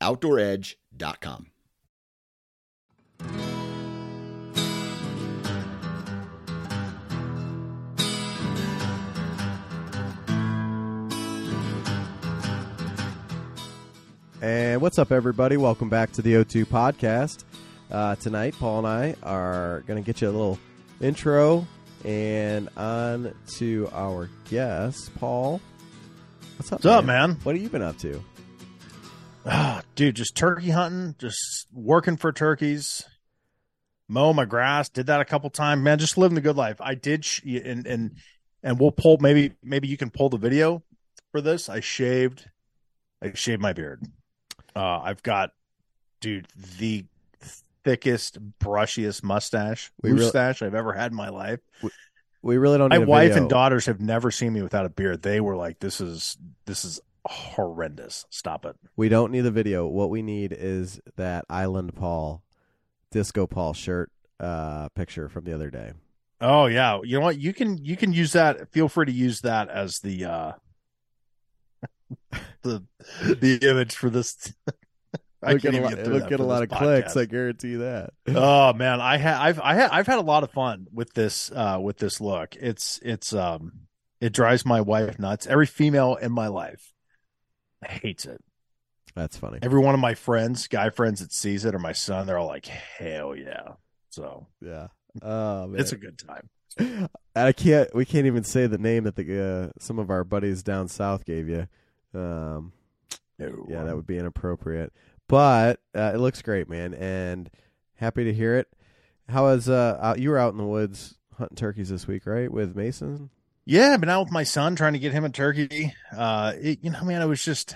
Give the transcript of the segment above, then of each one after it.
OutdoorEdge.com. And what's up, everybody? Welcome back to the O2 podcast. Uh, tonight, Paul and I are going to get you a little intro and on to our guest, Paul. What's up, What's up, man? What have you been up to? Ah, dude, just turkey hunting, just working for turkeys, mow my grass. Did that a couple times, man. Just living the good life. I did, sh- and and and we'll pull. Maybe maybe you can pull the video for this. I shaved, I shaved my beard. Uh, I've got, dude, the thickest, brushiest mustache, We really- mustache I've ever had in my life. We really don't. My a wife video. and daughters have never seen me without a beard. They were like, "This is this is horrendous. Stop it." We don't need the video. What we need is that Island Paul, Disco Paul shirt uh, picture from the other day. Oh yeah, you know what? You can you can use that. Feel free to use that as the uh the the image for this. I Look can't a even lot, get that a lot of clicks. I guarantee you that. oh man, I ha- I've I ha- I've had a lot of fun with this uh with this look. It's it's um it drives my wife nuts. Every female in my life hates it. That's funny. Every one of my friends, guy friends that sees it, or my son, they're all like, "Hell yeah!" So Yeah. Oh man. it's a good time. I can't. We can't even say the name that the uh, some of our buddies down south gave you. Um, No. yeah, that would be inappropriate. But uh, it looks great, man, and happy to hear it. How was uh? Out, you were out in the woods hunting turkeys this week, right? With Mason. Yeah, I've been out with my son trying to get him a turkey. Uh, it, you know, man, it was just,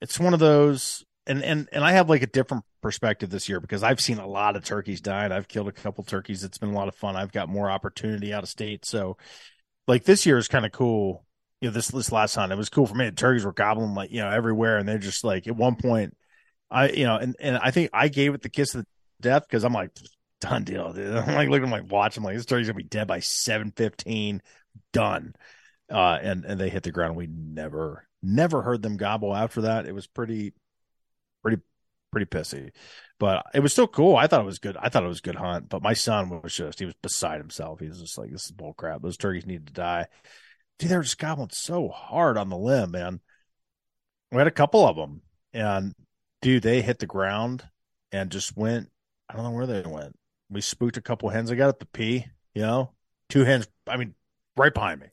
it's one of those, and and and I have like a different perspective this year because I've seen a lot of turkeys die, and I've killed a couple turkeys. It's been a lot of fun. I've got more opportunity out of state, so like this year is kind of cool. You know, this this last hunt, it was cool for me. The turkeys were gobbling like you know everywhere, and they're just like at one point, I you know, and and I think I gave it the kiss of death because I'm like done deal, dude. I'm like looking at my watch. I'm like, this turkey's gonna be dead by seven fifteen. Done. Uh, and and they hit the ground. We never never heard them gobble after that. It was pretty, pretty, pretty pissy, but it was still cool. I thought it was good. I thought it was a good hunt. But my son was just he was beside himself. He was just like, this is bull crap. Those turkeys need to die. Dude, they were just gobbling so hard on the limb, man. We had a couple of them, and dude, they hit the ground and just went. I don't know where they went. We spooked a couple hens. I got up to pee, you know, two hens. I mean, right behind me,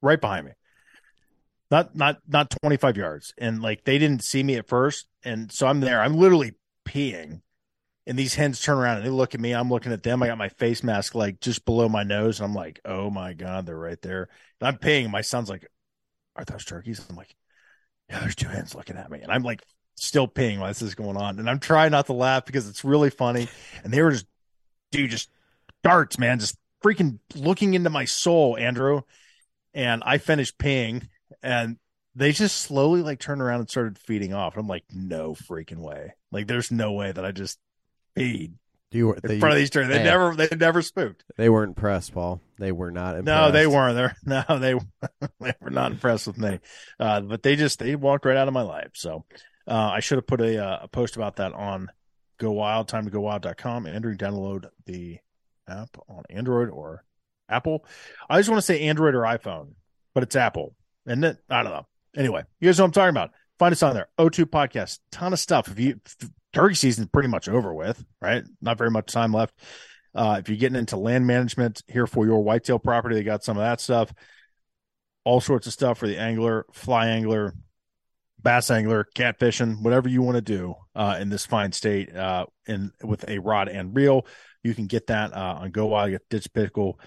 right behind me. Not not not twenty five yards, and like they didn't see me at first, and so I'm there. I'm literally peeing, and these hens turn around and they look at me. I'm looking at them. I got my face mask like just below my nose, and I'm like, oh my god, they're right there. And I'm peeing. My son's like, are those turkeys? I'm like, yeah, there's two hens looking at me, and I'm like still peeing while this is going on, and I'm trying not to laugh because it's really funny, and they were just dude, just darts, man, just freaking looking into my soul, Andrew. And I finished peeing, and they just slowly like turned around and started feeding off. I'm like, no freaking way. Like, there's no way that I just feed You were in they, front of these turkeys. They Hey. never, they never spooked. they weren't impressed, Paul. They were not impressed. No, they weren't. There, no, they they were not impressed with me. Uh, but they just they walked right out of my life. So uh, I should have put a, uh, a post about that on Go Wild, time to go wild.com. Andrew, download the app on Android or Apple. I just want to say Android or iPhone, but it's Apple. And then I don't know. Anyway, you guys know what I'm talking about. Find us on there. O2 podcast, ton of stuff. If you turkey season's pretty much over with, right? Not very much time left. Uh, if you're getting into land management here for your whitetail property, they got some of that stuff. All sorts of stuff for the angler, fly angler, bass angler, catfishing, whatever you want to do uh, in this fine state, uh, in with a rod and reel, you can get that uh, on Go Wild. You get Ditch Pickle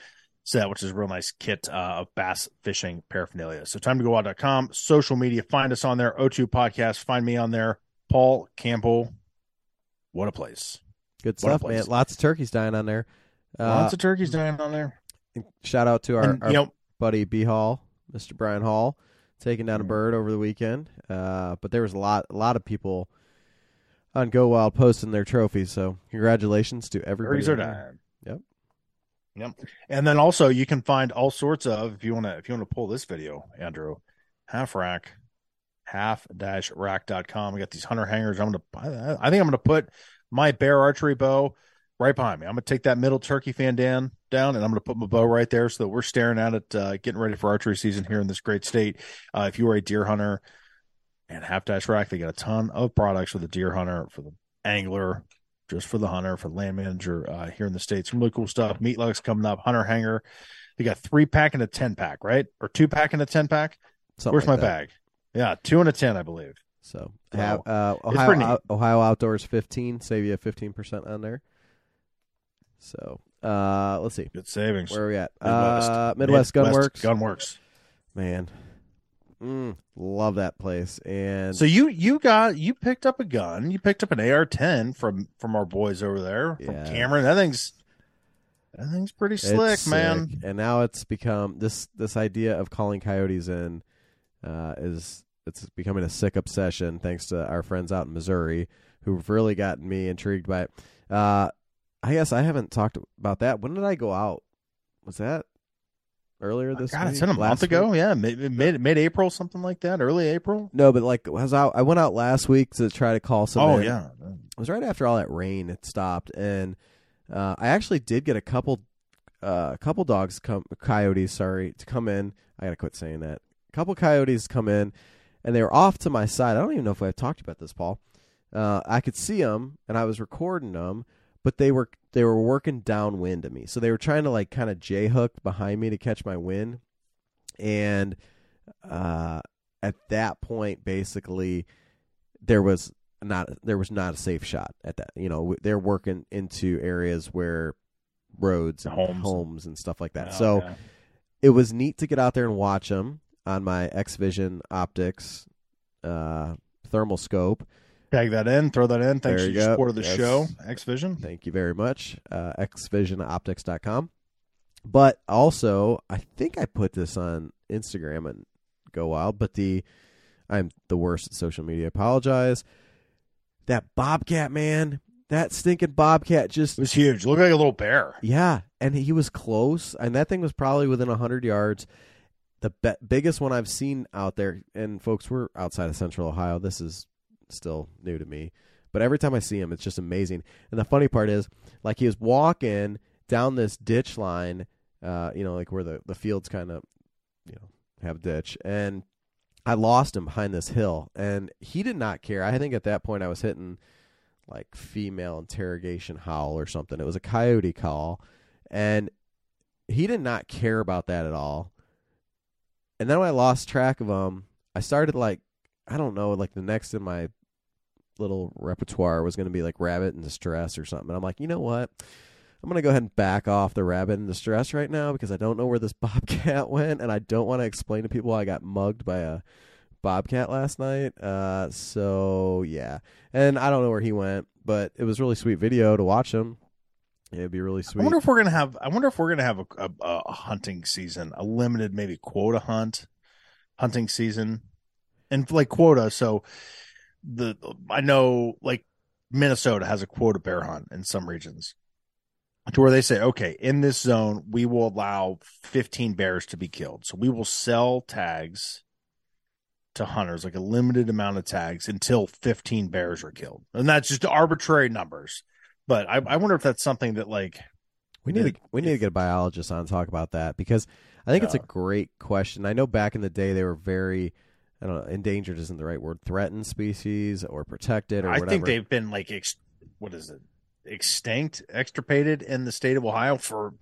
set, which is a real nice kit uh, of bass fishing paraphernalia. So time to go wild.com, social media, find us on there, O2 podcast, find me on there, Paul Campbell, what a place! Good What stuff, man. Lots of turkeys dying on there. Uh, Lots of turkeys dying on there. shout out to our, And, our know, buddy B Hall, Mr. Brian Hall, taking down a bird over the weekend. Uh, but there was a lot, a lot of people on Go Wild posting their trophies. So congratulations to everybody. birdies are there. Yep. Yep. And then also you can find all sorts of if you want to if you want to pull this video, Andrew, half rack, half dash rack.com. We got these hunter hangers. I'm gonna I think I'm gonna put my bear archery bow right behind me. I'm gonna take that middle turkey fan down down and I'm gonna put my bow right there so that we're staring at it, uh, getting ready for archery season here in this great state. Uh, if you are a deer hunter and half dash rack, they got a ton of products for the deer hunter, for the angler, just for the hunter, for the land manager uh, here in the state. Some really cool stuff. Meat lugs coming up, hunter hanger. They got three pack and a 10 pack, right? Or two pack and a 10 pack. Something Where's like my that. bag? Yeah, two and a 10, I believe. So uh, Ohio pretty neat. Out- Ohio Outdoors 15 save you 15 percent on there. So uh, let's see Good savings. where are we at. Midwest. Uh, Midwest, Gunworks. Gunworks. Man, mm, love that place. And So you you got you picked up a gun. You picked up an AR-10 from from our boys over there from Yeah. Cameron. That thing's that thing's pretty It's slick, man. sick. And now it's become this this idea of calling coyotes in uh, is it's becoming a sick obsession thanks to our friends out in Missouri who've really gotten me intrigued by it. Uh, I guess I haven't talked about that. When did I go out? Was that earlier this God, week? it's in a month Last ago. week? Yeah, mid mid mid April, something like that. Early April. No, but like I was out. I went out last week to try to call some. oh yeah. It was right after all that rain It stopped, and uh, I actually did get a couple, uh, a couple dogs come, coyotes, sorry, to come in. I gotta quit saying that. A couple coyotes come in, and they were off to my side. I don't even know if I've talked about this, Paul. Uh, I could see them, and I was recording them, but they were they were working downwind of me, so they were trying to like kind of j hook behind me to catch my wind, and uh, at that point, basically, there was not there was not a safe shot at that. You know, they're working into areas where roads and Homes. homes, and stuff like that. Oh, so yeah. it was neat to get out there and watch them on my X Vision optics uh, thermal scope. Tag that in, throw that in. Thanks for you your support of the Yes. show, X Vision. Thank you very much. Uh, xvisionoptics.com. But also, I think I put this on Instagram and Go Wild, but the I'm the worst at social media. I apologize. That bobcat man, that stinking bobcat just It was huge. Looked like a little bear. yeah, and he was close, and that thing was probably within hundred yards. The be- biggest one I've seen out there, and folks, we're outside of Central Ohio. This is still new to me, but every time I see him, it's just amazing. And the funny part is, like he was walking down this ditch line, uh, you know, like where the the fields kind of, you know, have ditch, and I lost him behind this hill, and he did not care. I think at that point I was hitting like female interrogation howl or something. It was a coyote call, and he did not care about that at all. And then when I lost track of him, I started like I don't know, like the next in my little repertoire was going to be like rabbit in distress or something. And I'm like, you know what? I'm going to go ahead and back off the rabbit in distress right now because I don't know where this bobcat went, and I don't want to explain to people I got mugged by a bobcat last night. Uh, so yeah, and I don't know where he went, but it was really sweet video to watch him. It'd be really sweet. I wonder if we're gonna have. I wonder if we're gonna have a, a, a hunting season, a limited maybe quota hunt, hunting season, and like quota. So the I know like Minnesota has a quota bear hunt in some regions, to where they say, okay, in this zone we will allow 15 bears to be killed. So we will sell tags to hunters, like a limited amount of tags until 15 bears are killed, and that's just arbitrary numbers. But I, I wonder if that's something that like We need to we need to get a biologist on to talk about that because I think it's a great question. I know back in the day they were very I don't know, endangered isn't the right word, threatened species or protected or I whatever. think they've been like ex- what is it? Extinct, extirpated in the state of Ohio for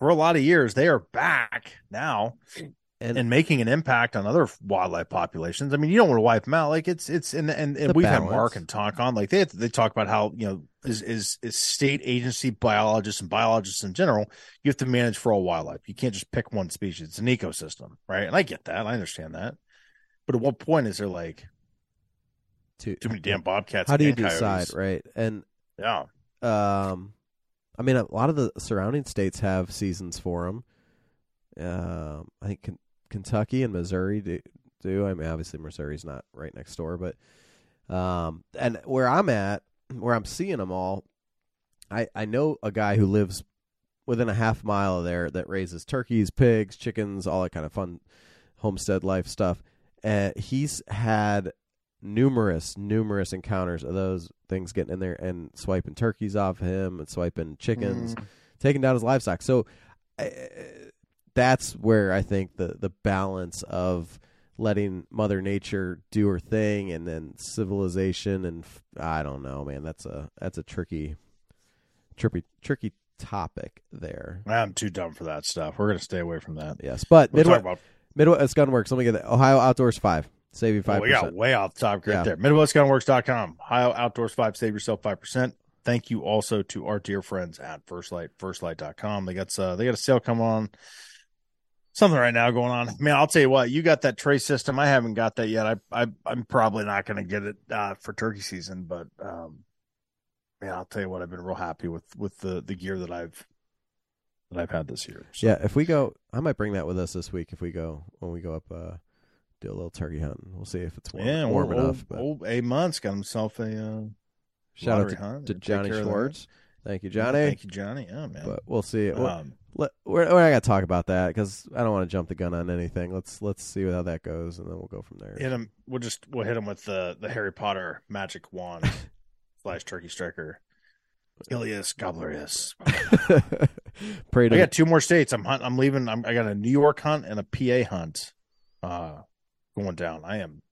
for a lot of years. They are back now and, and making an impact on other wildlife populations. I mean, you don't want to wipe them out. Like it's it's and and, and we've balance. had Mark and talk on like they they talk about how you know is is is state agency biologists and biologists in general. You have to manage for all wildlife. You can't just pick one species. It's an ecosystem, right? And I get that. I understand that. But at what point is there like too Too many damn bobcats. How do you decide, coyotes. right? And Yeah. um, I mean, a lot of the surrounding states have seasons for them. Um, I think Ken- Kentucky and Missouri do, do. I mean, obviously Missouri's not right next door, but um, and where I'm at, where I'm seeing them all, I I know a guy who lives within a half mile of there that raises turkeys, pigs, chickens, all that kind of fun homestead life stuff. And he's had numerous, numerous encounters of those things getting in there and swiping turkeys off him and swiping chickens, Mm. taking down his livestock. So uh, that's where I think the the balance of letting Mother Nature do her thing and then civilization and f- I don't know, man. That's a that's a tricky, tricky, tricky topic there. I'm too dumb for that stuff. We're gonna stay away from that. Yes, but We'll about Midwest Gunworks. Let me get that. Ohio Outdoors Five. Save you Oh, five we got way off the topic right Yeah. there. MidwestGunworks.com. Ohio Outdoors 5. Save yourself 5%. Thank you also to our dear friends at First Lite, firstlite.com. They got uh, they got a sale coming on. Something right now going on. Man, I'll tell you what, you got that tray system. I haven't got that yet. I, I I'm probably not going to get it uh, for turkey season, but um, man, I'll tell you what, I've been real happy with with the the gear that I've that I've had this year. So, Yeah, if we go, I might bring that with us this week. If we go when we go up, uh, do a little turkey hunting. We'll see if it's warm, yeah, warm old, enough. But Old, A months got himself a uh, shout out to, hunt to Johnny. Schwartz. Thank you, Yeah, Johnny. Thank you, Johnny. Yeah, man. But we'll see. We'll- Um, let, we're, we're not gonna talk about that because I don't want to jump the gun on anything. Let's let's see how that goes, and then we'll go from there. hit him. We'll just we'll hit him with the the Harry Potter magic wand slash turkey striker. Ilias Gobblerius. Pray to I got two more states. I'm hunt. I'm leaving. I'm, I got a New York hunt and a PA hunt. Uh, going down. I am.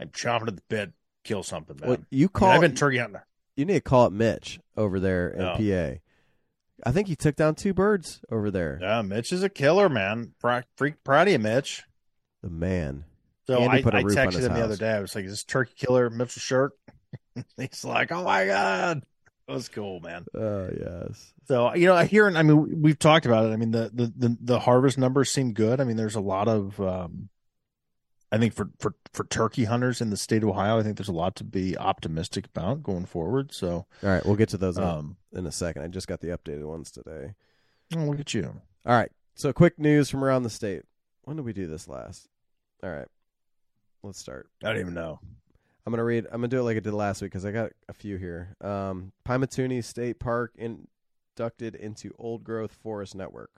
I'm chomping at the bit. Kill something, man. well, you I call. mean, I've been turkey hunting. you need to call it Mitch over there in PA. I think he took down two birds over there. Yeah, Mitch is a killer, man. Fra- Freak proud of you, Mitch. The man. So Andy I, put a I roof on texted his him the other day. I was like, "Is this turkey killer Mitchell Shirk?" He's like, "Oh my god, that was cool, man." Oh yes. So you know, I hear, I mean, we've talked about it. I mean, the the the, the harvest numbers seem good. I mean, there's a lot of, um, I think for for for turkey hunters in the state of Ohio, I think there's a lot to be optimistic about going forward. So, All right, we'll get to those um, in a second. I just got the updated ones today. oh, look at you. All right. So quick news from around the state. When did we do this last? All right. Let's start. I don't even know. I'm gonna read. I'm gonna do it like I did last week because I got a few here. Um, Pymatuning State Park inducted into Old Growth Forest Network.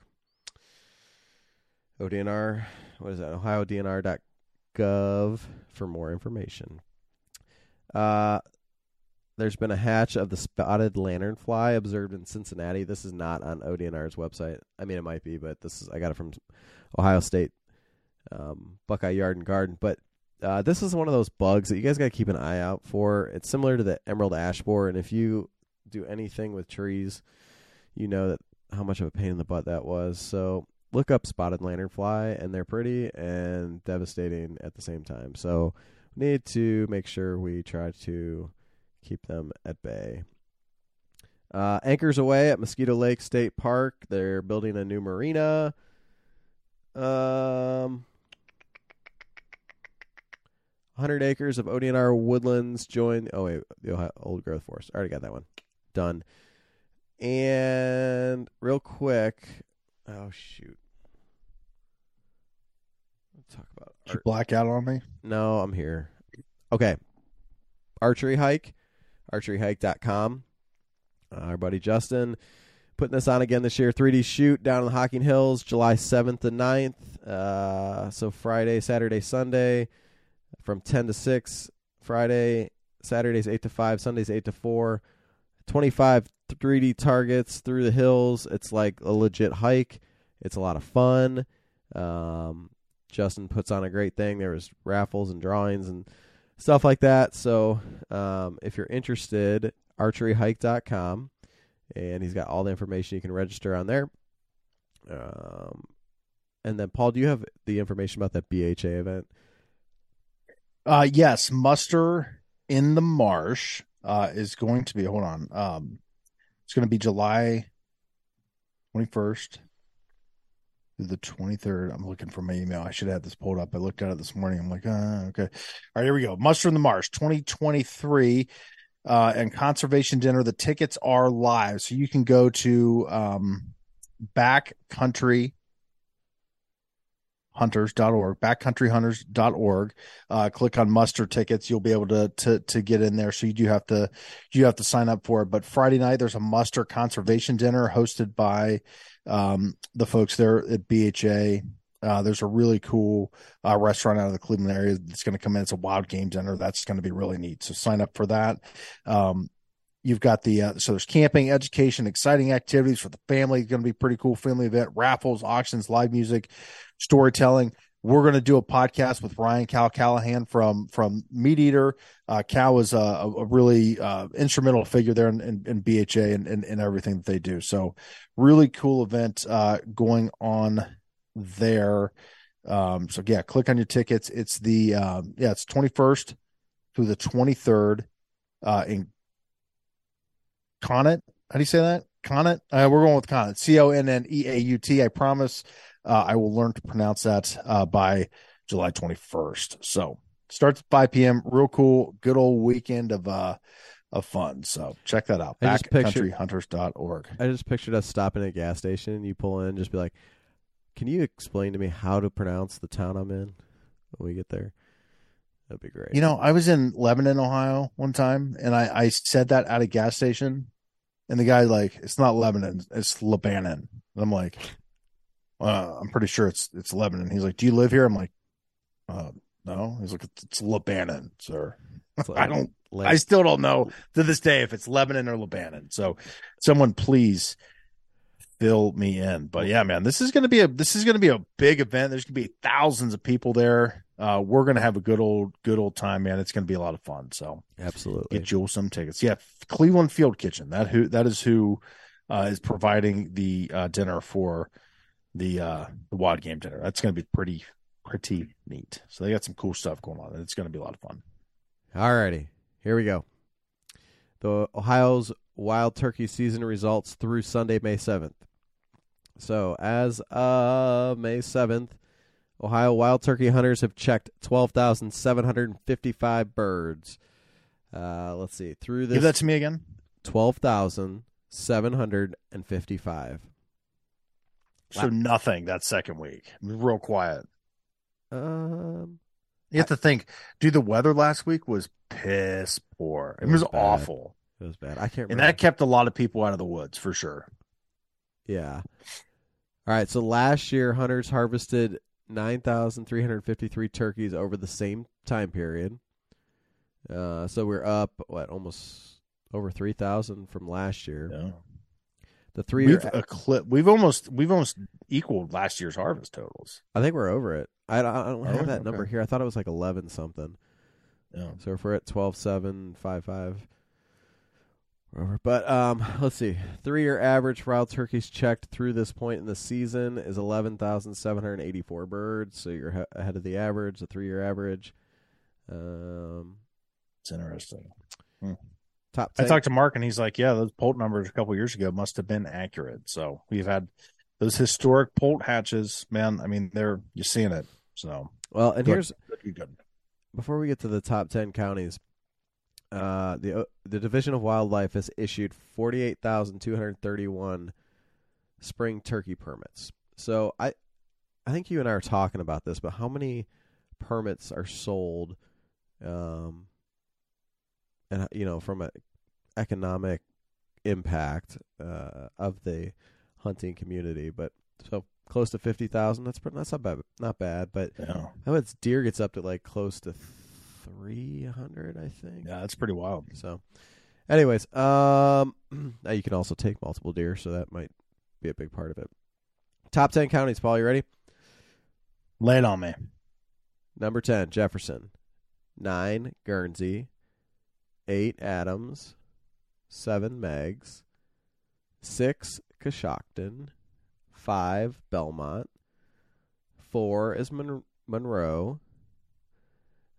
ODNR. What is that? OhioDNR.gov for more information. Uh, there's been a hatch of the spotted lanternfly observed in Cincinnati. This is not on ODNR's website. I mean, it might be, but this is I got it from Ohio State um, Buckeye Yard and Garden. But uh, this is one of those bugs that you guys got to keep an eye out for. It's similar to the emerald ash borer, and if you do anything with trees, you know that how much of a pain in the butt that was. So look up spotted lanternfly, and they're pretty and devastating at the same time. So we need to make sure we try to keep them at bay. Uh, anchors away at Mosquito Lake State Park. They're building a new marina. Um, 100 acres of ODNR woodlands join. Oh wait, the Ohio old growth forest. I already got that one done. And real quick, oh shoot, let's talk about. Did you black out on me? No, I'm here. Okay. Archery hike, archeryhike.com. Uh, our buddy Justin putting this on again this year. 3D shoot down in the Hocking Hills, July 7th and 9th. Uh, so Friday, Saturday, Sunday from 10 to 6. Friday, Saturdays 8 to 5, Sundays 8 to 4. 25 3D targets through the hills. It's like a legit hike. It's a lot of fun. Um, Justin puts on a great thing. There was raffles and drawings and stuff like that. So um, if you're interested, archeryhike.com, and he's got all the information you can register on there. Um, and then Paul, do you have the information about that BHA event? Uh, yes, muster in the marsh uh, is going to be. Hold on. Um, it's going to be July twenty first through the 23rd. I'm looking for my email. I should have this pulled up. I looked at it this morning. I'm like, uh, okay. All right, here we go. Muster in the Marsh 2023 uh, and conservation dinner. The tickets are live. So you can go to um, backcountry hunters.org backcountryhunters.org uh, click on muster tickets you'll be able to to to get in there so you do have to you have to sign up for it but friday night there's a muster conservation dinner hosted by um, the folks there at bha uh, there's a really cool uh, restaurant out of the Cleveland area that's going to come in. It's a wild game dinner. That's going to be really neat. So sign up for that. Um, You've got the uh, so there's camping, education, exciting activities for the family. It's going to be pretty cool family event, raffles, auctions, live music, storytelling. We're going to do a podcast with Ryan Cal Callaghan from from Meat Eater. Uh, Cal is a, a really uh, instrumental figure there in, in, in BHA and, and, and, everything that they do. So, really cool event uh, going on there. Um, so yeah, click on your tickets. It's the um, yeah, it's 21st through the 23rd uh, in Connet. How do you say that? Connet. Uh, we're going with Connet. C O N N E A U T. I promise uh, I will learn to pronounce that uh, by July 21st. So starts at 5 p.m. Real cool. Good old weekend of uh of fun. So check that out. Backcountryhunters.org. I just pictured us stopping at a gas station. You pull in, just be like, "Can you explain to me how to pronounce the town I'm in when we get there?" That'd be great. You know, I was in Lebanon, Ohio one time, and I, I said that at a gas station, and the guy like, it's not Lebanon, it's Lebanon. And I'm like, uh, I'm pretty sure it's it's Lebanon. He's like, do you live here? I'm like, uh, no. He's like, it's, it's Lebanon, sir. Like I don't. I still don't know to this day if it's Lebanon or Lebanon. So, someone please fill me in. But yeah, man, this is gonna be a this is gonna be a big event. There's gonna be thousands of people there uh, we're gonna have a good old good old time, man. It's gonna be a lot of fun. So absolutely, get you some tickets. Yeah, Cleveland Field Kitchen. That who that is who uh, is providing the uh, dinner for the uh, the WOD game dinner. That's gonna be pretty pretty neat. So they got some cool stuff going on. And it's gonna be a lot of fun. All righty, here we go. The Ohio's wild turkey season results through Sunday, May seventh. So as of May seventh Ohio wild turkey hunters have checked 12,755 birds. Uh, let's see. Through this. Give that to me again. 12,755. So nothing that second week. Real quiet. Um, you have to think, dude, the weather last week was piss poor. It, it was, was awful. It was bad. I can't And that kept a lot of people out of the woods for sure. Yeah. All right. So last year, hunters harvested 9,353 turkeys over the same time period. Uh, so we're up what almost over 3,000 from last year. Yeah. The three we've a clip. We've almost we've almost equaled last year's harvest totals. I think we're over it. I, I don't have oh, that okay. number here. I thought it was like 11 something. Yeah. So if we're at 12,755 but um, let's see. Three-year average for wild turkeys checked through this point in the season is eleven thousand seven hundred eighty-four birds. So you're ha- ahead of the average, the three-year average. Um, it's interesting. Hmm. Top. 10. I talked to Mark, and he's like, "Yeah, those poult numbers a couple years ago must have been accurate." So we've had those historic poult hatches, man. I mean, they're you're seeing it. So well, and good. here's good. before we get to the top ten counties. Uh, the uh, the Division of Wildlife has issued forty eight thousand two hundred thirty one spring turkey permits. So I I think you and I are talking about this, but how many permits are sold? Um, and you know, from an economic impact uh, of the hunting community, but so close to fifty thousand. That's that's not bad, not bad. But yeah. I bet deer gets up to like close to 300, I think. Yeah, that's pretty wild. So, anyways, um, now you can also take multiple deer, so that might be a big part of it. Top 10 counties, Paul, you ready? Lay it on me. Number 10, Jefferson. 9, Guernsey. 8, Adams. 7, Meigs. 6, Coshocton. 5, Belmont. 4 is Mon- Monroe.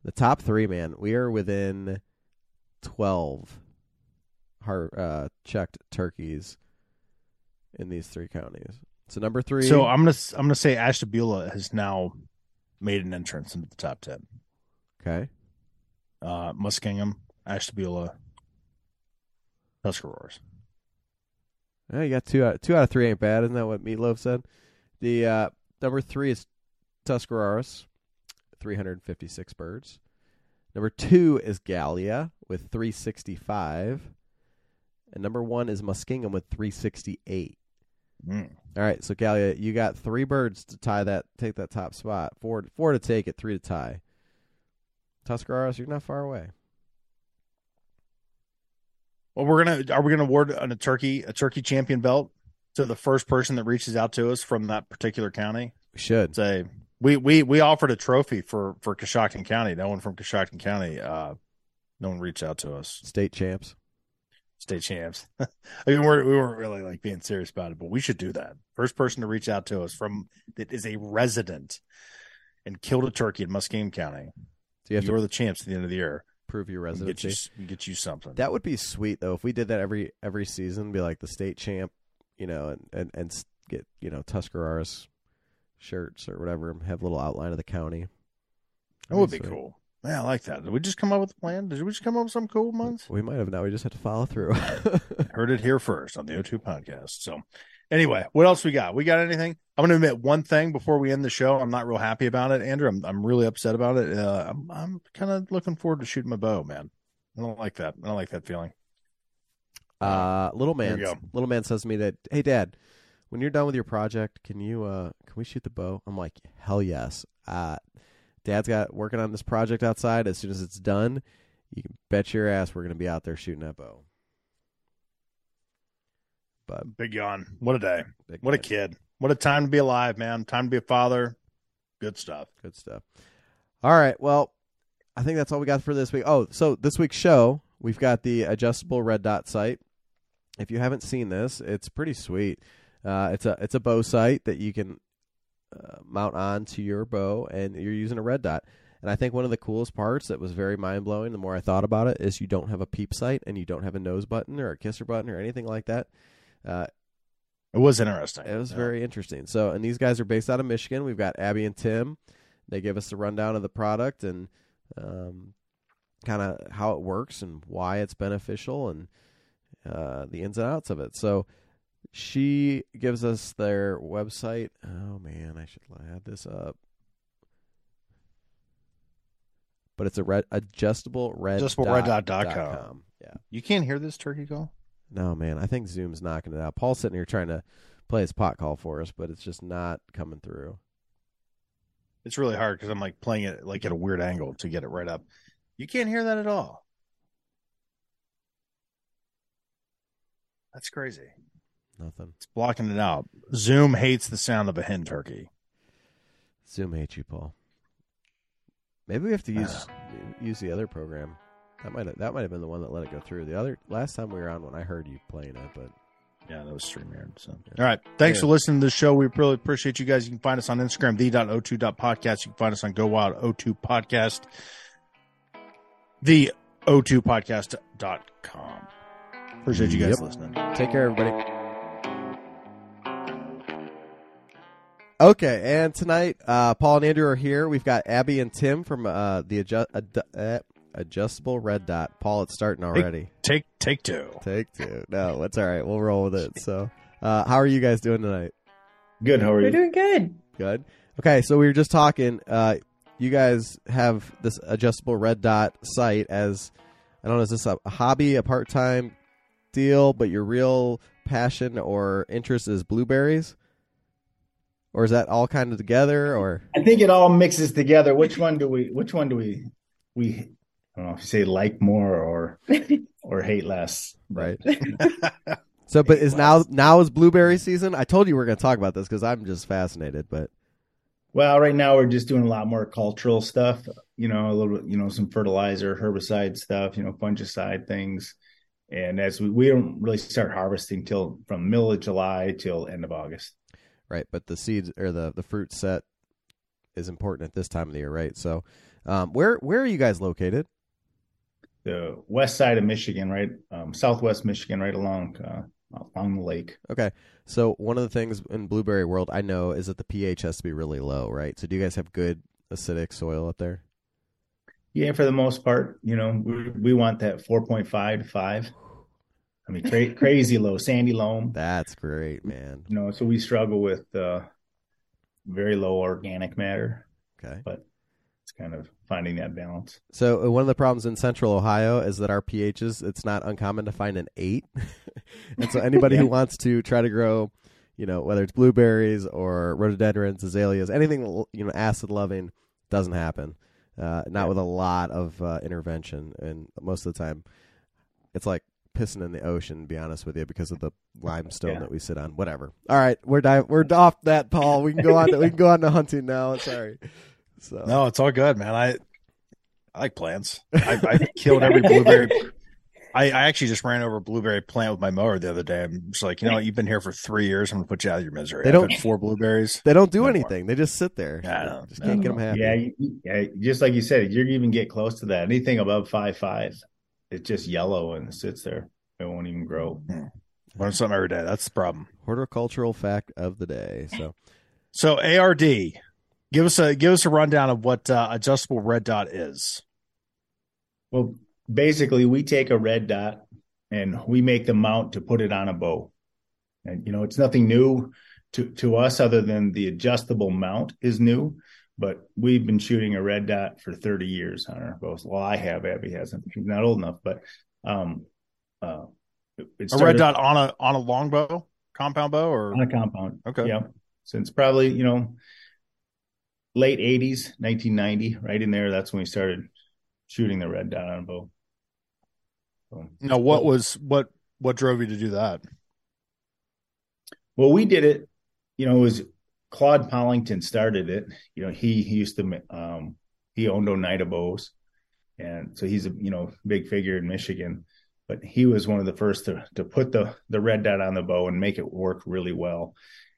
The top three, man, we are within twelve har- uh, checked turkeys in these three counties. So number three. So I'm gonna I'm gonna say Ashtabula has now made an entrance into the top ten. okay. Uh, Muskingum, Ashtabula, Tuscarawas. Yeah, you got two out two out of three ain't bad, isn't that what Meatloaf said? The uh, number three is Tuscarawas, three hundred and fifty six birds. Number two is Gallia with three sixty five. And number one is Muskingum with three sixty eight. Mm. All right, so Gallia, you got three birds to tie that take that top spot. Four four to take it, three to tie. Tuscarawas, you're not far away. Well, we're gonna are we gonna award a turkey a turkey champion belt to the first person that reaches out to us from that particular county? We should. Say we we we offered a trophy for for Coshocton County. No one from Coshocton County, uh, no one reached out to us. State champs. State champs. I mean, we're, we weren't really like being serious about it, but we should do that. First person to reach out to us from that is a resident and killed a turkey in Muskingum County. So you have You're to the champs at the end of the year. prove your can Get residency. you, get you something. That would be sweet though if we did that every every season, be like the state champ, you know, and and, and get you know Tuscarawas shirts or whatever, have a little outline of the county. That would be sweet. cool. Man, I like that. Did we just come up with a plan? Did we just come up with some cool ones? We might have now. We just have to follow through. Heard it here first on the O2 podcast. So, anyway, what else we got? We got anything? I'm going to admit one thing before we end the show. I'm not real happy about it, Andrew. I'm I'm really upset about it. Uh, I'm I'm kind of looking forward to shooting my bow, man. I don't like that. I don't like that feeling. uh, little man, little man says to me that, "Hey, Dad, when you're done with your project, can you uh can we shoot the bow?" I'm like, "Hell yes." Uh, Dad's got working on this project outside. As soon as it's done, you can bet your ass we're gonna be out there shooting that bow. But Big yawn. What a day. What a kid. What a time to be alive, man. Time to be a father. Good stuff. Good stuff. All right. Well, I think that's all we got for this week. Oh, so this week's show, we've got the adjustable red dot sight. If you haven't seen this, it's pretty sweet. Uh, it's a it's a bow sight that you can uh, mount on to your bow, and you're using a red dot. And I think one of the coolest parts that was very mind blowing. The more I thought about it, is you don't have a peep sight, and you don't have a nose button or a kisser button or anything like that. Uh, It was interesting. it was Yeah. very interesting. So, and these guys are based out of Michigan. We've got Abby and Tim. They give us the rundown of the product and um, kind of how it works and why it's beneficial and uh, the ins and outs of it. So, she gives us their website. Oh man, I should add this up. But it's a red adjustable red AdjustableRedDot.com. dot com. Yeah. You can't hear this turkey call? No, man, I think Zoom's knocking it out. Paul's sitting here trying to play his pot call for us, but it's just not coming through. It's really hard because I'm like playing it like at a weird angle to get it right up. You can't hear that at all. That's crazy. Nothing. It's blocking it out. Zoom hates the sound of a hen turkey. Zoom hates you, Paul. Maybe we have to use use the other program. That might have, that might have been the one that let it go through. The other last time we were on when I heard you playing it, but Yeah, that was StreamYard. So, all right. Thanks Yeah. for listening to the show. We really appreciate you guys. You can find us on Instagram, the.o2.podcast. You can find us on Go Wild O2 Podcast, the O2podcast.com. Appreciate you guys Yep. listening. take care, everybody. Okay, and tonight, uh, Paul and Andrew are here. We've got Abby and Tim from uh, the adjust, ad, uh, adjustable red dot. Paul, it's starting already. Take take two. Take two. No, it's all right. We'll roll with it. So, uh, how are you guys doing tonight? Good. How are you? We're doing good. Good. Okay, so we were just talking. Uh, you guys have this adjustable red dot sight as I don't know. Is this a hobby, a part time deal, but your real passion or interest is blueberries, or is that all kind of together? Or I think it all mixes together. Which one do we? Which one do we? We. I don't know if you say like more or or hate less. right? so, but is now now is blueberry season? I told you we are going to talk about this because I'm just fascinated. But Well, right now we're just doing a lot more cultural stuff. You know, a little, bit, you know, some fertilizer, herbicide stuff. You know, fungicide things. And as we we don't really start harvesting till from middle of July till end of August. Right, but the seeds or the the fruit set is important at this time of the year, right? So, um, where where are you guys located? The west side of Michigan, right, um, southwest Michigan, right along uh, on the lake. Okay. So one of the things in blueberry world I know is that the pH has to be really low, right? So do you guys have good acidic soil up there? Yeah, for the most part, you know, we, we want that 4.5 to 5. I mean, cra- crazy low, sandy loam. That's great, man. You know, so we struggle with uh, very low organic matter, Okay. but it's kind of finding that balance. So uh, one of the problems in Central Ohio is that our pHs it's not uncommon to find an eight, and so anybody who wants to try to grow, you know, whether it's blueberries or rhododendrons, azaleas, anything you know acid loving, doesn't happen. Uh, not Yeah. with a lot of uh, intervention, and most of the time, it's like pissing in the ocean. To be honest with you, because of the limestone Yeah. that we sit on. Whatever. All right, we're di- we're off that, Paul. We can go on. To, we can go on to hunting now. Sorry. So No, it's all good, man. I I like plants. I, I killed every blueberry. I, I actually just ran over a blueberry plant with my mower the other day. I'm just like, you know? You've been here for three years. I'm gonna put you out of your misery. They don't- had four blueberries. They don't do No more. anything. They just sit there. Yeah, I know. just can't get them happy. Yeah, you- yeah, just like you said, you can even get close to that. Anything above five five, it's just yellow and it sits there. It won't even grow. Learn something every day. That's the problem. Horticultural fact of the day. So So ARD, give us a give us a rundown of what uh, adjustable red dot is. Well, basically, we take a red dot and we make the mount to put it on a bow. And you know, it's nothing new to to us other than the adjustable mount is new. But we've been shooting a red dot for 30 years on our bows. Well, I have. Abby hasn't. She's not old enough, but um, uh, it, A red dot on a on a longbow, compound bow, or on a compound. okay, Yeah. Since probably, you know, late 80s, 1990, right in there. That's when we started shooting the red dot on a bow. So, no. What was what what drove you to do that? well, we did it, you know, it was Claude Pollington started it. You know, he, he used to, um, he owned Oneida Bows. And so he's a, you know, big figure in Michigan, but he was one of the first to, to put the, the red dot on the bow and make it work really well.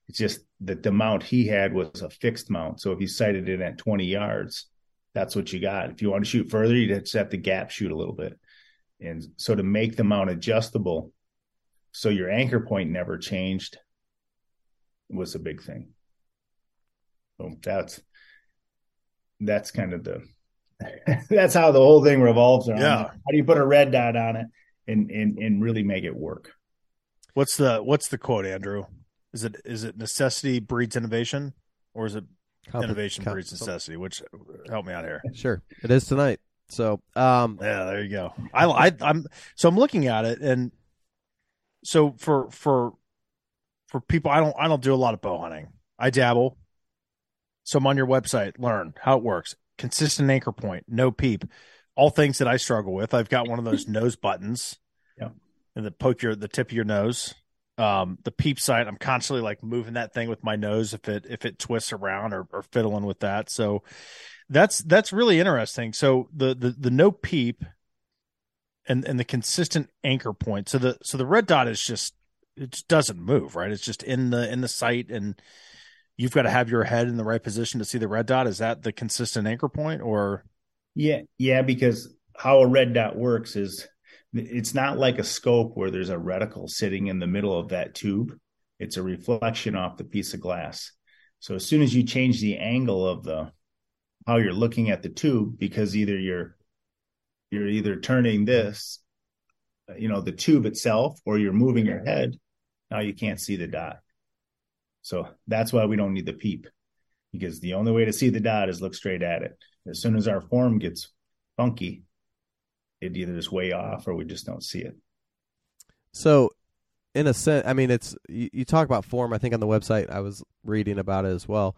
It's just that the mount he had was a fixed mount. So if you sighted it at 20 yards, that's what you got. If you want to shoot further, you'd just have to gap shoot a little bit. And so to make the mount adjustable, so your anchor point never changed was a big thing. So that's that's kind of the that's how the whole thing revolves around. Yeah. How do you put a red dot on it and and and really make it work? What's the what's the quote, Andrew? Is it is it necessity breeds innovation, or is it comp- innovation comp- breeds necessity? Which help me out here. Sure, it is tonight. So, um, Yeah, there you go. I, I I'm so I'm looking at it, and so for for for people, I don't I don't do a lot of bow hunting. I dabble. So I'm on your website. Learn how it works. Consistent anchor point, no peep. All things that I struggle with. I've got one of those nose buttons. Yeah. And the poke your the tip of your nose. Um, the peep sight. I'm constantly like moving that thing with my nose if it if it twists around or, or fiddling with that. So that's that's really interesting. So the the the no peep and and the consistent anchor point. So the so the red dot is just it just doesn't move, right? It's just in the in the sight and you've got to have your head in the right position to see the red dot. Is that the consistent anchor point or Yeah, yeah, because how a red dot works is it's not like a scope where there's a reticle sitting in the middle of that tube. It's a reflection off the piece of glass. So as soon as you change the angle of the how you're looking at the tube, because either you're you're either turning this, you know, the tube itself, or you're moving your head, now you can't see the dot. So that's why we don't need the peep, because the only way to see the dot is look straight at it. As soon as our form gets funky, it either is way off or we just don't see it. so in a sense, I mean, it's you, you talk about form. I think on the website I was reading about it as well.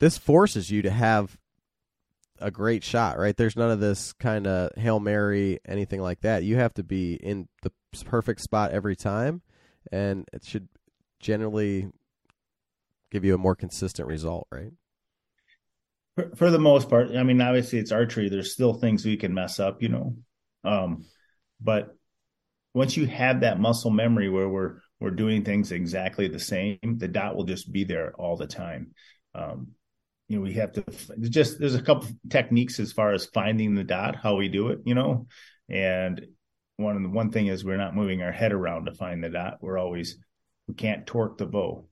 This forces you to have a great shot, right? There's none of this kind of hail mary, anything like that. You have to be in the perfect spot every time, and it should generally give you a more consistent result, right? For, for the most part, I mean, obviously it's archery. There's still things we can mess up, you know. Um, but once you have that muscle memory where we're we're doing things exactly the same, the dot will just be there all the time. Um, you know, we have to just there's a couple techniques as far as finding the dot, how we do it, you know, and one one thing is we're not moving our head around to find the dot. We're always we can't torque the bow,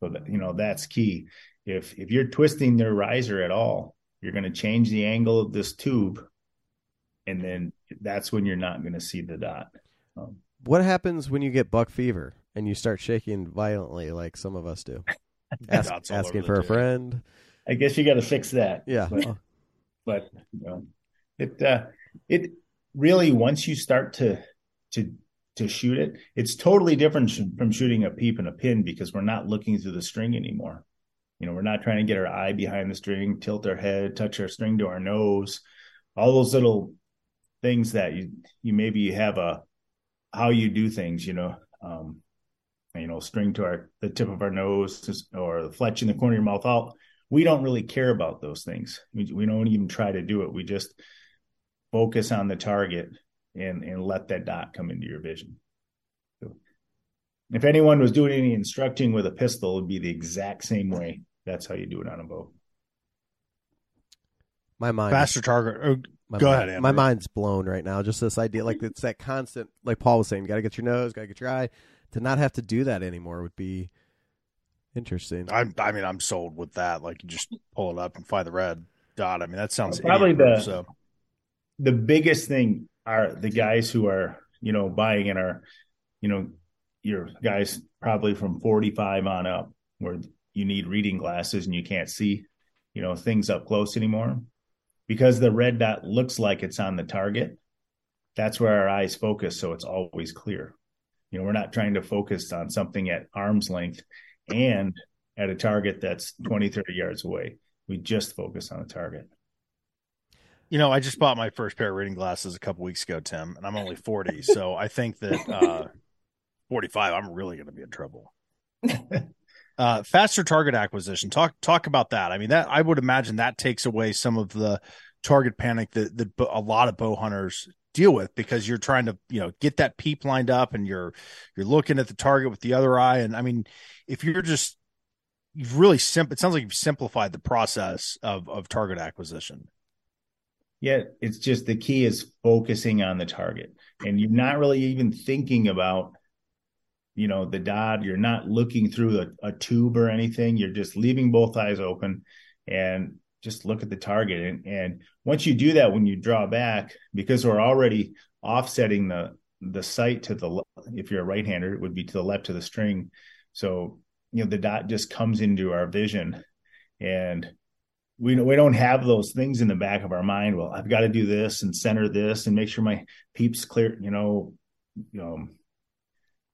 so that you know that's key. If if you're twisting their riser at all, you're going to change the angle of this tube, and then that's when you're not going to see the dot. Um, what happens when you get buck fever and you start shaking violently, like some of us do? Ask, asking for a friend. I guess you got to fix that. Yeah, but, but you know, it uh, it really once you start to to to shoot it, it's totally different from shooting a peep and a pin because we're not looking through the string anymore. You know, we're not trying to get our eye behind the string, tilt our head, touch our string to our nose, all those little things that you you maybe have a how you do things, you know. Um, you know, string to our the tip of our nose or the fletch in the corner of your mouth. All we don't really care about those things. We, we don't even try to do it. We just focus on the target and and let that dot come into your vision. So if anyone was doing any instructing with a pistol, it'd be the exact same way. That's how you do it on a bow. My mind faster target. Oh, my go mind, ahead. Andrew. My mind's blown right now. Just this idea, like it's that constant, like Paul was saying, you got to get your nose, got to get your eye. To not have to do that anymore would be interesting. I, I mean, I'm sold with that. Like, you just pull it up and find the red dot. I mean, that sounds probably idiot, the so. the biggest thing are the guys who are you know buying in are you know your guys probably from 45 on up where you need reading glasses and you can't see you know things up close anymore. Because the red dot looks like it's on the target that's where our eyes focus so it's always clear. You know we're not trying to focus on something at arm's length and at a target that's 20 30 yards away. We just focus on the target You know, I just bought my first pair of reading glasses a couple weeks ago, Tim, and I'm only 40. so I think that uh, 45, I'm really going to be in trouble. uh, faster target acquisition. Talk talk about that. I mean, that I would imagine that takes away some of the target panic that that a lot of bow hunters deal with because you're trying to you know get that peep lined up and you're you're looking at the target with the other eye. And I mean, if you're just you've really simple, it sounds like you've simplified the process of of target acquisition. Yeah, it's just the key is focusing on the target. And you're not really even thinking about, you know, the dot. You're not looking through a, a tube or anything. You're just leaving both eyes open and just look at the target. And, and once you do that, when you draw back, because we're already offsetting the the sight to the if you're a right hander, it would be to the left of the string. So, you know, the dot just comes into our vision and we we don't have those things in the back of our mind. Well, I've got to do this and center this and make sure my peeps clear. You know, you know,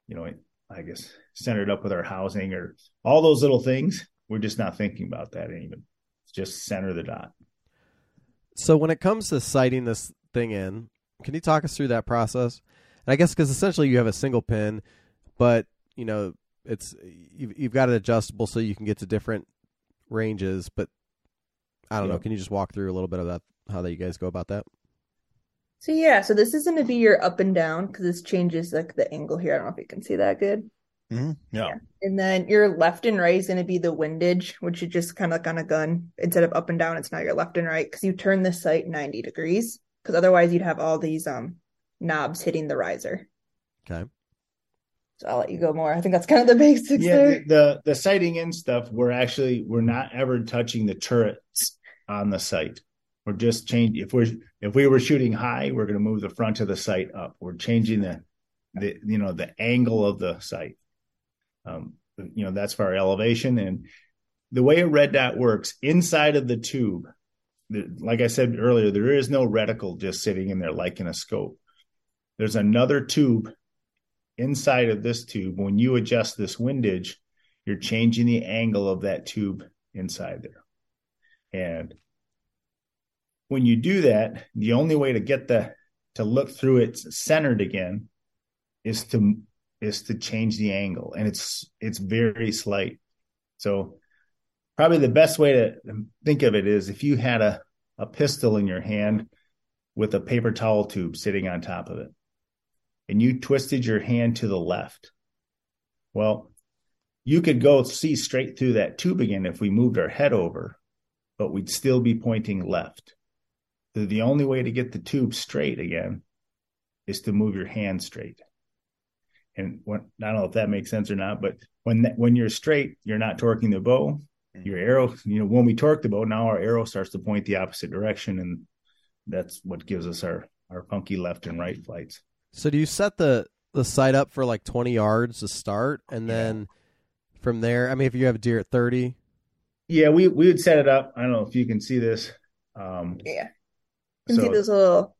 you know. I guess centered up with our housing or all those little things. We're just not thinking about that even. Just center the dot. So when it comes to sighting this thing in, can you talk us through that process? And I guess because essentially you have a single pin, but you know it's you've, you've got it adjustable so you can get to different ranges, but I don't Yeah. know. Can you just walk through a little bit of that, how that you guys go about that? So yeah, so this is going to be your up and down because this changes like the angle here. I don't know if you can see that good. Mm-hmm. Yeah. Yeah. And then your left and right is going to be the windage, which is just kind of like on a gun. Instead of up and down, it's now your left and right because you turn the sight 90 degrees because otherwise you'd have all these um knobs hitting the riser. Okay. So I'll let you go more. I think that's kind of the basics Yeah, there. the, the the sighting in stuff. We're actually we're not ever touching the turrets on the sight. We're just changing. If we're if we were shooting high, we're going to move the front of the sight up. We're changing the the you know the angle of the sight. Um, you know that's for our elevation and the way a red dot works inside of the tube. The, like I said earlier, there is no reticle just sitting in there like in a scope. There's another tube inside of this tube. When you adjust this windage, you're changing the angle of that tube inside there. And when you do that, the only way to get the to look through it centered again is to is to change the angle. And it's it's very slight. So probably the best way to think of it is if you had a, a pistol in your hand with a paper towel tube sitting on top of it and you twisted your hand to the left. Well, you could go see straight through that tube again if we moved our head over, but we'd still be pointing left. So the only way to get the tube straight again is to move your hand straight. And when, I don't know if that makes sense or not, but when that, when you're straight, you're not torquing the bow. Mm-hmm. Your arrow, you know, when we torque the bow, now our arrow starts to point the opposite direction, and that's what gives us our our funky left and right flights. So do you set the the sight up for like 20 yards to start and then from there, I mean if you have a deer at 30, Yeah, we we would set it up. I don't know if you can see this. Um, Yeah. You can see those little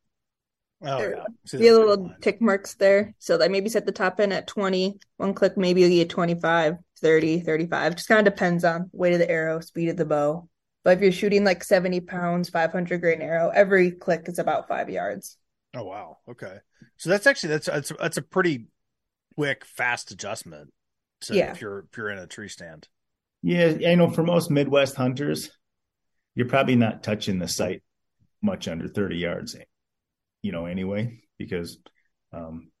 Oh There- yeah, See the little tick marks there. So that maybe set the top end at 20. One click, maybe you'll get 25, 30, 35. Just kind of depends on weight of the arrow, speed of the bow. But if you're shooting like 70 pounds, 500 grain arrow, every click is about five yards. Oh wow. Okay. So that's actually that's that's that's a pretty quick, fast adjustment. So Yeah. if you're if you're in a tree stand. Yeah, I know for most Midwest hunters, you're probably not touching the sight much under 30 yards, you know, anyway, because um,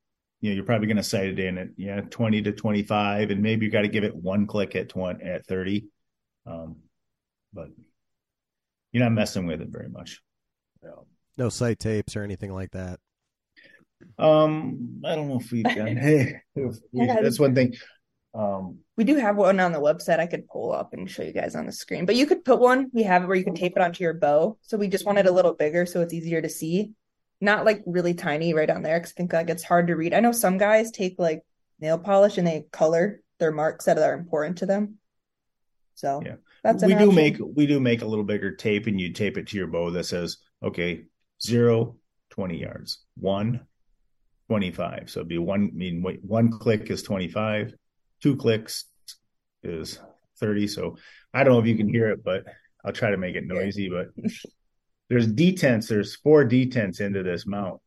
you know, you're probably going to sight it in at yeah, 20 to 25, and maybe you got to give it one click at 20 at 30. Um, but you're not messing with it very much. Yeah. no sight tapes or anything like that. Um, I don't know if we've done. Hey, if we- that's one thing. Um, We do have one on the website I could pull up and show you guys on the screen. But you could put one, we have it where you can tape it onto your bow. So we just want it a little bigger so it's easier to see. Not like really tiny right on there because I think like it's hard to read. I know some guys take like nail polish and they color their marks that are important to them. So Yeah. that's we do option. make we do make a little bigger tape, and you tape it to your bow that says, okay, zero, 20 yards, one, 25. So it'd be one. I mean, wait, one click is 25, two clicks is 30. So I don't know if you can hear it, but I'll try to make it noisy. But there's detents. There's four detents into this mount.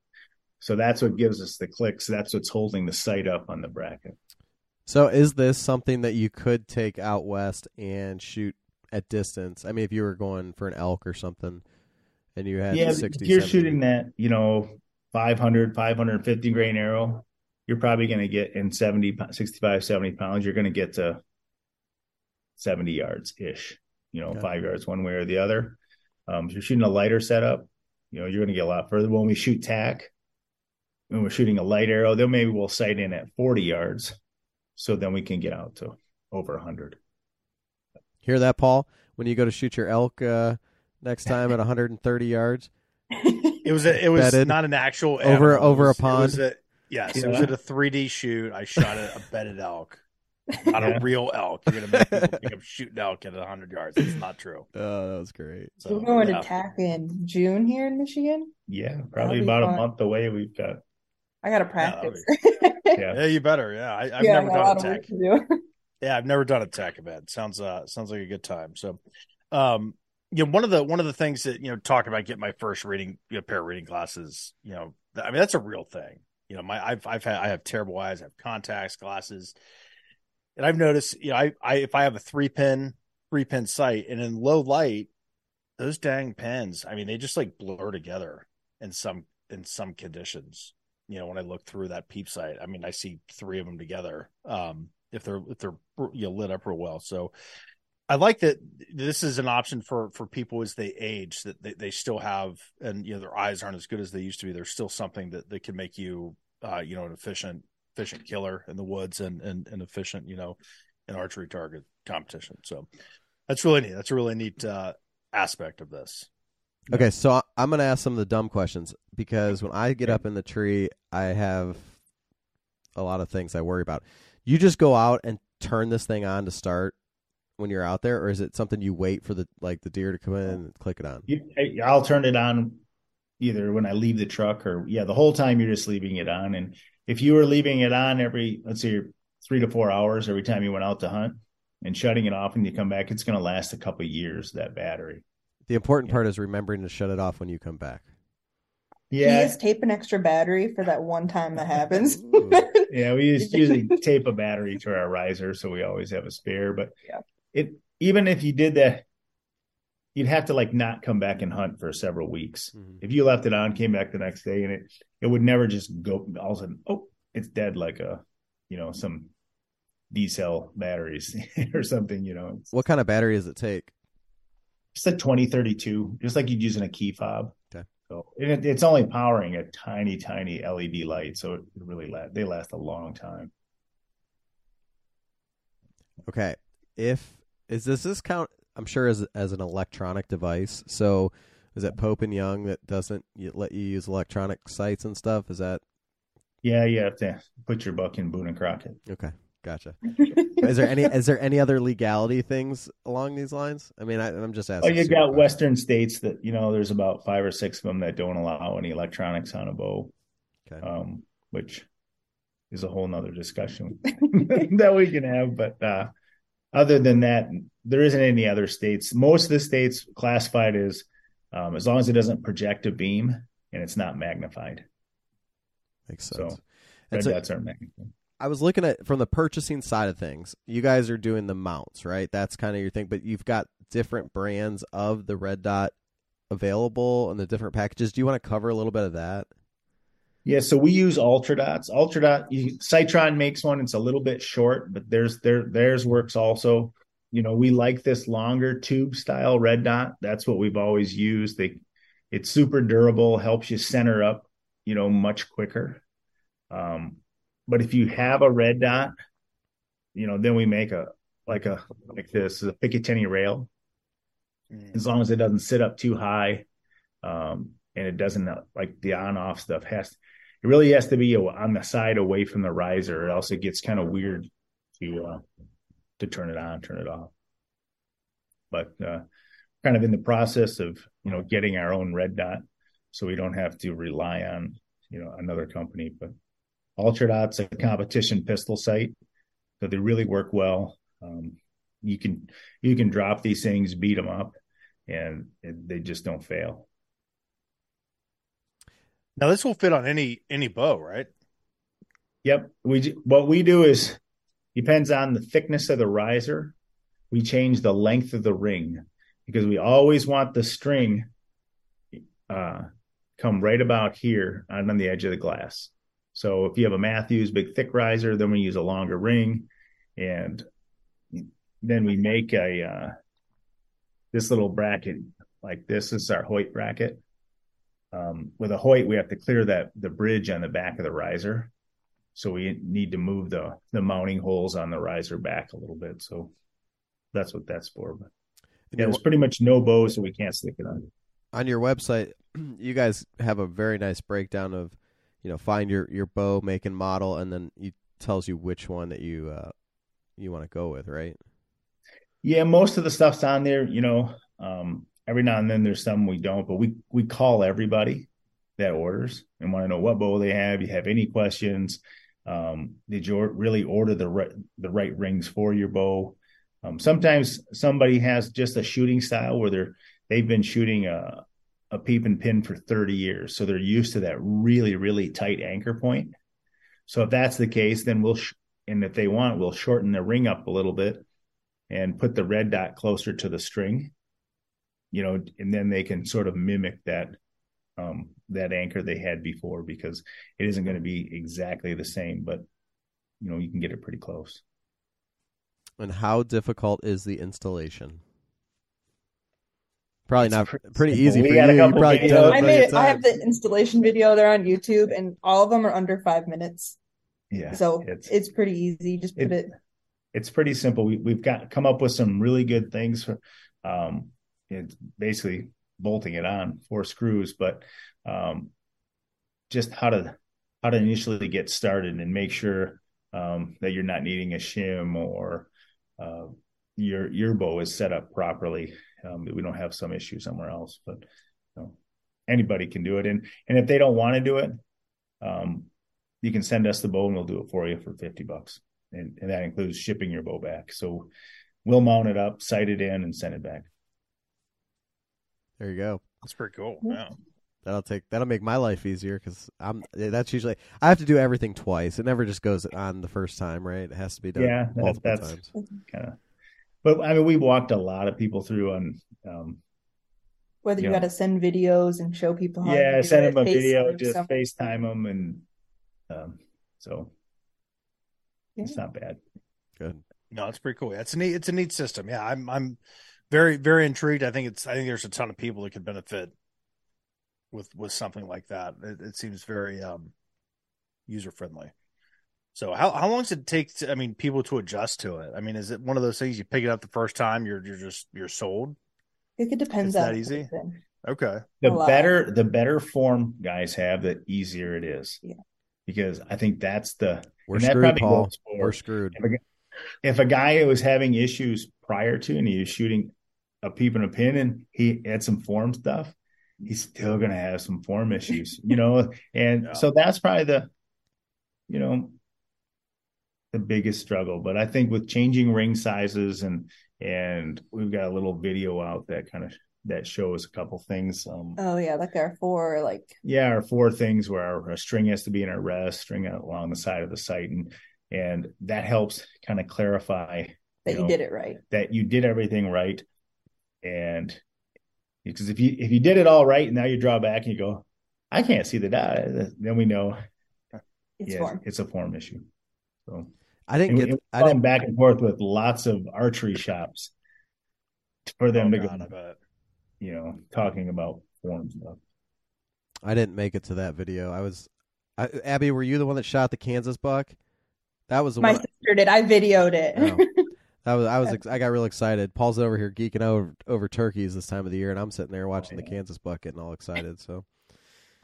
So that's what gives us the clicks. That's what's holding the sight up on the bracket. So is this something that you could take out west and shoot at distance? I mean if you were going for an elk or something and you had yeah, 60 if you're 70. shooting that, you know, 500, 550 grain arrow, you're probably going to get in 70, 65, 70 pounds, you're going to get to 70 yards ish, you know, Okay. five yards one way or the other. Um, if you're shooting a lighter setup, you know, you're going to get a lot further. When we shoot TAC, when we're shooting a light arrow, then maybe we'll sight in at 40 yards. So then we can get out to over 100. Hear that Paul? When you go to shoot your elk uh, next time at 130 yards? It was a, it was Bedded not an actual over- animal. over a It was- pond? It was a, yes, it was Yeah. at a 3D shoot. I shot a, a bedded elk, not Yeah. a real elk. You're gonna make people think I'm shooting elk at 100 yards. It's not true. Oh, that was great. So So, we're going yeah. to TAC in June here in Michigan. Yeah, probably about fun. a month away. We've got, I gotta that'll practice. yeah. Yeah, you better. Yeah, I, I've Yeah, never done lot a of work tech. do. Yeah, I've never done a tech event. Sounds uh sounds like a good time. So, um, you know, one of the one of the things that you know, talking about getting my first reading you know, pair of reading glasses. You know, I mean that's a real thing. You know, my I've I've had I have terrible eyes. I have contacts, glasses, and I've noticed. You know, I I if I have a three pin three pin sight and in low light, those dang pins. I mean, they just like blur together in some in some conditions. You know, when I look through that peep sight, I mean, I see three of them together. Um, if they're if they're you know lit up real well. So I like that this is an option for for people as they age that they, they still have and you know their eyes aren't as good as they used to be. There's still something that that can make you uh you know an efficient efficient killer in the woods and and, and efficient you know an archery target competition. So that's really neat. That's a really neat uh aspect of this. Okay, so I'm going to ask some of the dumb questions because when I get up in the tree, I have a lot of things I worry about. You just go out and turn this thing on to start when you're out there, or is it something you wait for the like the deer to come in and click it on? You, I- I'll turn it on either when I leave the truck or yeah, the whole time you're just leaving it on. And if you were leaving it on every, let's say three to four hours every time you went out to hunt and shutting it off and you come back, it's going to last a couple of years, that battery. The important Yeah. part is remembering to shut it off when you come back. He Yeah. just tape an extra battery for that one time that happens. Yeah. We just usually tape a battery to our riser. So we always have a spare, but Yeah. It, even if you did that, you'd have to like not come back and hunt for several weeks. Mhm. if you left it on, came back the next day, and it it would never just go all of a sudden. Oh, it's dead, like a you know some D cell batteries or something. You know, What kind of battery does it take? it's a twenty thirty two, just like you'd use in a key fob. Okay. So it, it's only powering a tiny, tiny LED light, so it really la- they last a long time. Okay. If is does this count? I'm sure as as an electronic device. So is it Pope and Young that doesn't let you use electronic sights and stuff? Is that Yeah, you have to put your buck in Boone and Crockett. okay? Gotcha. is there any is there any other legality things along these lines? I mean, I, I'm just asking. Oh, asking. you super got question. Western states that you know. There's about five or six of them that don't allow any electronics on a bow, Okay. um, which is a whole nother discussion that we can have. But uh, other than that, there isn't any other states. Most of the states classified as um, as long as it doesn't project a beam and it's not magnified. Makes So, sense. Red And so dots aren't magnified. I was looking at from the purchasing side of things. You guys are doing the mounts, right? That's kind of your thing, but you've got different brands of the red dot available and the different packages. Do you want to cover a little bit of that? Yeah, so we use Ultradots. Ultradot, you, Sightron makes one. It's a little bit short, but there's their theirs works also. You know, we like this longer tube style red dot. That's what we've always used. They, it's super durable, helps you center up, you know, much quicker. Um, but if you have a red dot, you know, then we make a like a like this a Picatinny rail. As long as it doesn't sit up too high, um, and it doesn't like the on off stuff has it really has to be on the side away from the riser or else it gets kind of weird to uh, to turn it on turn it off. But uh kind of in the process of you know getting our own red dot so we don't have to rely on you know another company. But ultradot's a competition pistol sight so they really work well. Um, you can you can drop these things beat them up and they just don't fail Now this will fit on any any bow, right? Yep. We what we do is depends on the thickness of the riser. We change the length of the ring because we always want the string uh come right about here on, the edge of the glass. So if you have a Mathews big thick riser, then we use a longer ring and then we make a uh this little bracket like this. This is our Hoyt bracket. Um, with a Hoyt, we have to clear that the bridge on the back of the riser. So we need to move the the mounting holes on the riser back a little bit. So that's what that's for. But yeah, there's pretty much no bow, so we can't stick it on. on your website, you guys have a very nice breakdown of, you know, find your your bow, make and model, and then it tells you which one that you uh you want to go with, right? Yeah, most of the stuff's on there. You know, um, every now and then there's some we don't, but we we call everybody that orders and want to know what bow they have. You have any questions? Um, did you really order the right the right rings for your bow? Um, sometimes somebody has just a shooting style where they're they've been shooting a a peep and pin for 30 years, so they're used to that really really tight anchor point. So if that's the case, then we'll sh- and if they want, we'll shorten the ring up a little bit and put the red dot closer to the string you know and then they can sort of mimic that um that anchor they had before because it isn't going to be exactly the same but you know you can get it pretty close And how difficult is the installation? Probably It's not pretty pretty easy We for got you. a You couple probably videos. done it I made of I have the installation video there on YouTube, and all of them are under five minutes. yeah so it's it's, pretty easy. Just put it- it. it's pretty simple we, we've got come up with some really good things for um it's basically bolting it on four screws but um just how to how to initially get started and make sure um that you're not needing a shim or uh your your bow is set up properly um we don't have some issue somewhere else but you know, anybody can do it and and if they don't want to do it um you can send us the bow and we'll do it for you for 50 bucks and, and that includes shipping your bow back. So we'll mount it up, sight it in, and send it back. There you go. That's pretty cool. Yeah. That'll take that'll make my life easier because I'm that's usually I have to do everything twice. It never just goes on the first time, right? It has to be done Yeah, that- multiple that's- times. Kind of. But I mean, we walked a lot of people through on. Um, Whether you Yeah. got to send videos and show people how. yeah, send them a video, just some- FaceTime them, and um, so Yeah. it's not bad. Good. No, it's pretty cool. It's a neat it's a neat system. Yeah, I'm I'm very very intrigued. I think it's I think there's a ton of people that could benefit with with something like that. It, it seems very um, user friendly. So how how long does it take? To, I mean, people to adjust to it. I mean, is it one of those things you pick it up the first time, you're you're just you're sold? I think it depends It's that easy? person. Okay, The A lot. better the better form guys have, the easier it is. Yeah. Because I think that's the We're and that screwed, Paul. We're screwed. if a, g- if a guy was having issues prior to and he was shooting a peep and a pin and he had some form stuff, he's still gonna have some form issues, you know. And Yeah. so that's probably the you know the biggest struggle. But I think with changing ring sizes and and we've got a little video out that kind of that shows a couple things. Um Oh yeah, like our four like yeah, our four things where our, our string has to be in our rest, string out along the side of the sight, and and that helps kind of clarify that you know, did it right. that you did everything right. And because if you if you did it all right, and now you draw back and you go, I can't see the dot, then we know It's yeah, form. it's a form issue. So I didn't and we, get. I we've didn't. back and forth with lots of archery shops for them Oh, to God, go, I bet. you know, talking about form stuff. I didn't make it to that video. I was. I, Abby, were you the one that shot the Kansas buck? That was the My one. sister did. I videoed it. Oh. That was. I was. ex- I got real excited. Paul's over here geeking over over turkeys this time of the year, and I'm sitting there watching the. Kansas buck, getting all excited. So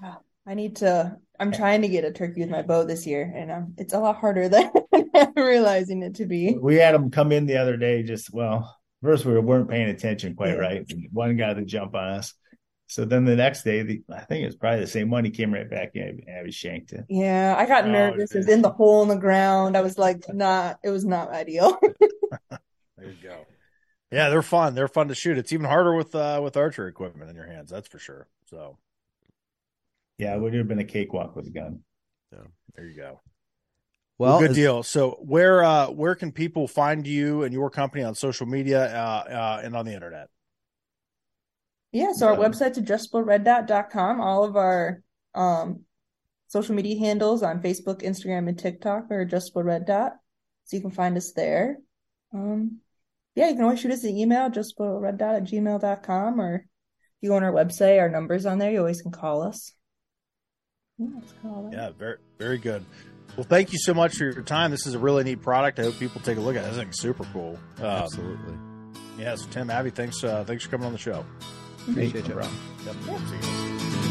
I need to. I'm trying to get a turkey with my bow this year, and um, it's a lot harder than I'm realizing it to be. We had them come in the other day. Just well, first we weren't paying attention quite Yeah. right. One guy to jump on us. So then the next day, the, I think it was probably the same one. He came right back in. Abby shanked it. Yeah, I got Oh, nervous. It was in the hole in the ground. I was like, not. It was not ideal. There you go. Yeah, they're fun. They're fun to shoot. It's even harder with uh with archery equipment in your hands. That's for sure. So Yeah, it would have been a cakewalk with a gun. So there you go. well, Well, good as- deal. So where uh where can people find you and your company on social media uh, uh and on the internet? Yeah, so our Um, website's adjustablereddot.com. All of our um social media handles on Facebook, Instagram, and TikTok are adjustable red dot. So you can find us there. Um yeah, you can always shoot us an email, adjustablereddot at gmail.com, or if you go on our website, our number's on there, you always can call us. Yeah, call. Yeah, very very good. Well, thank you so much for your time. This is a really neat product. I hope people take a look at it. This thing's super cool. Um, absolutely. yeah, so Tim, Abby, thanks uh, thanks for coming on the show. Appreciate you. No problem. Yep. See you.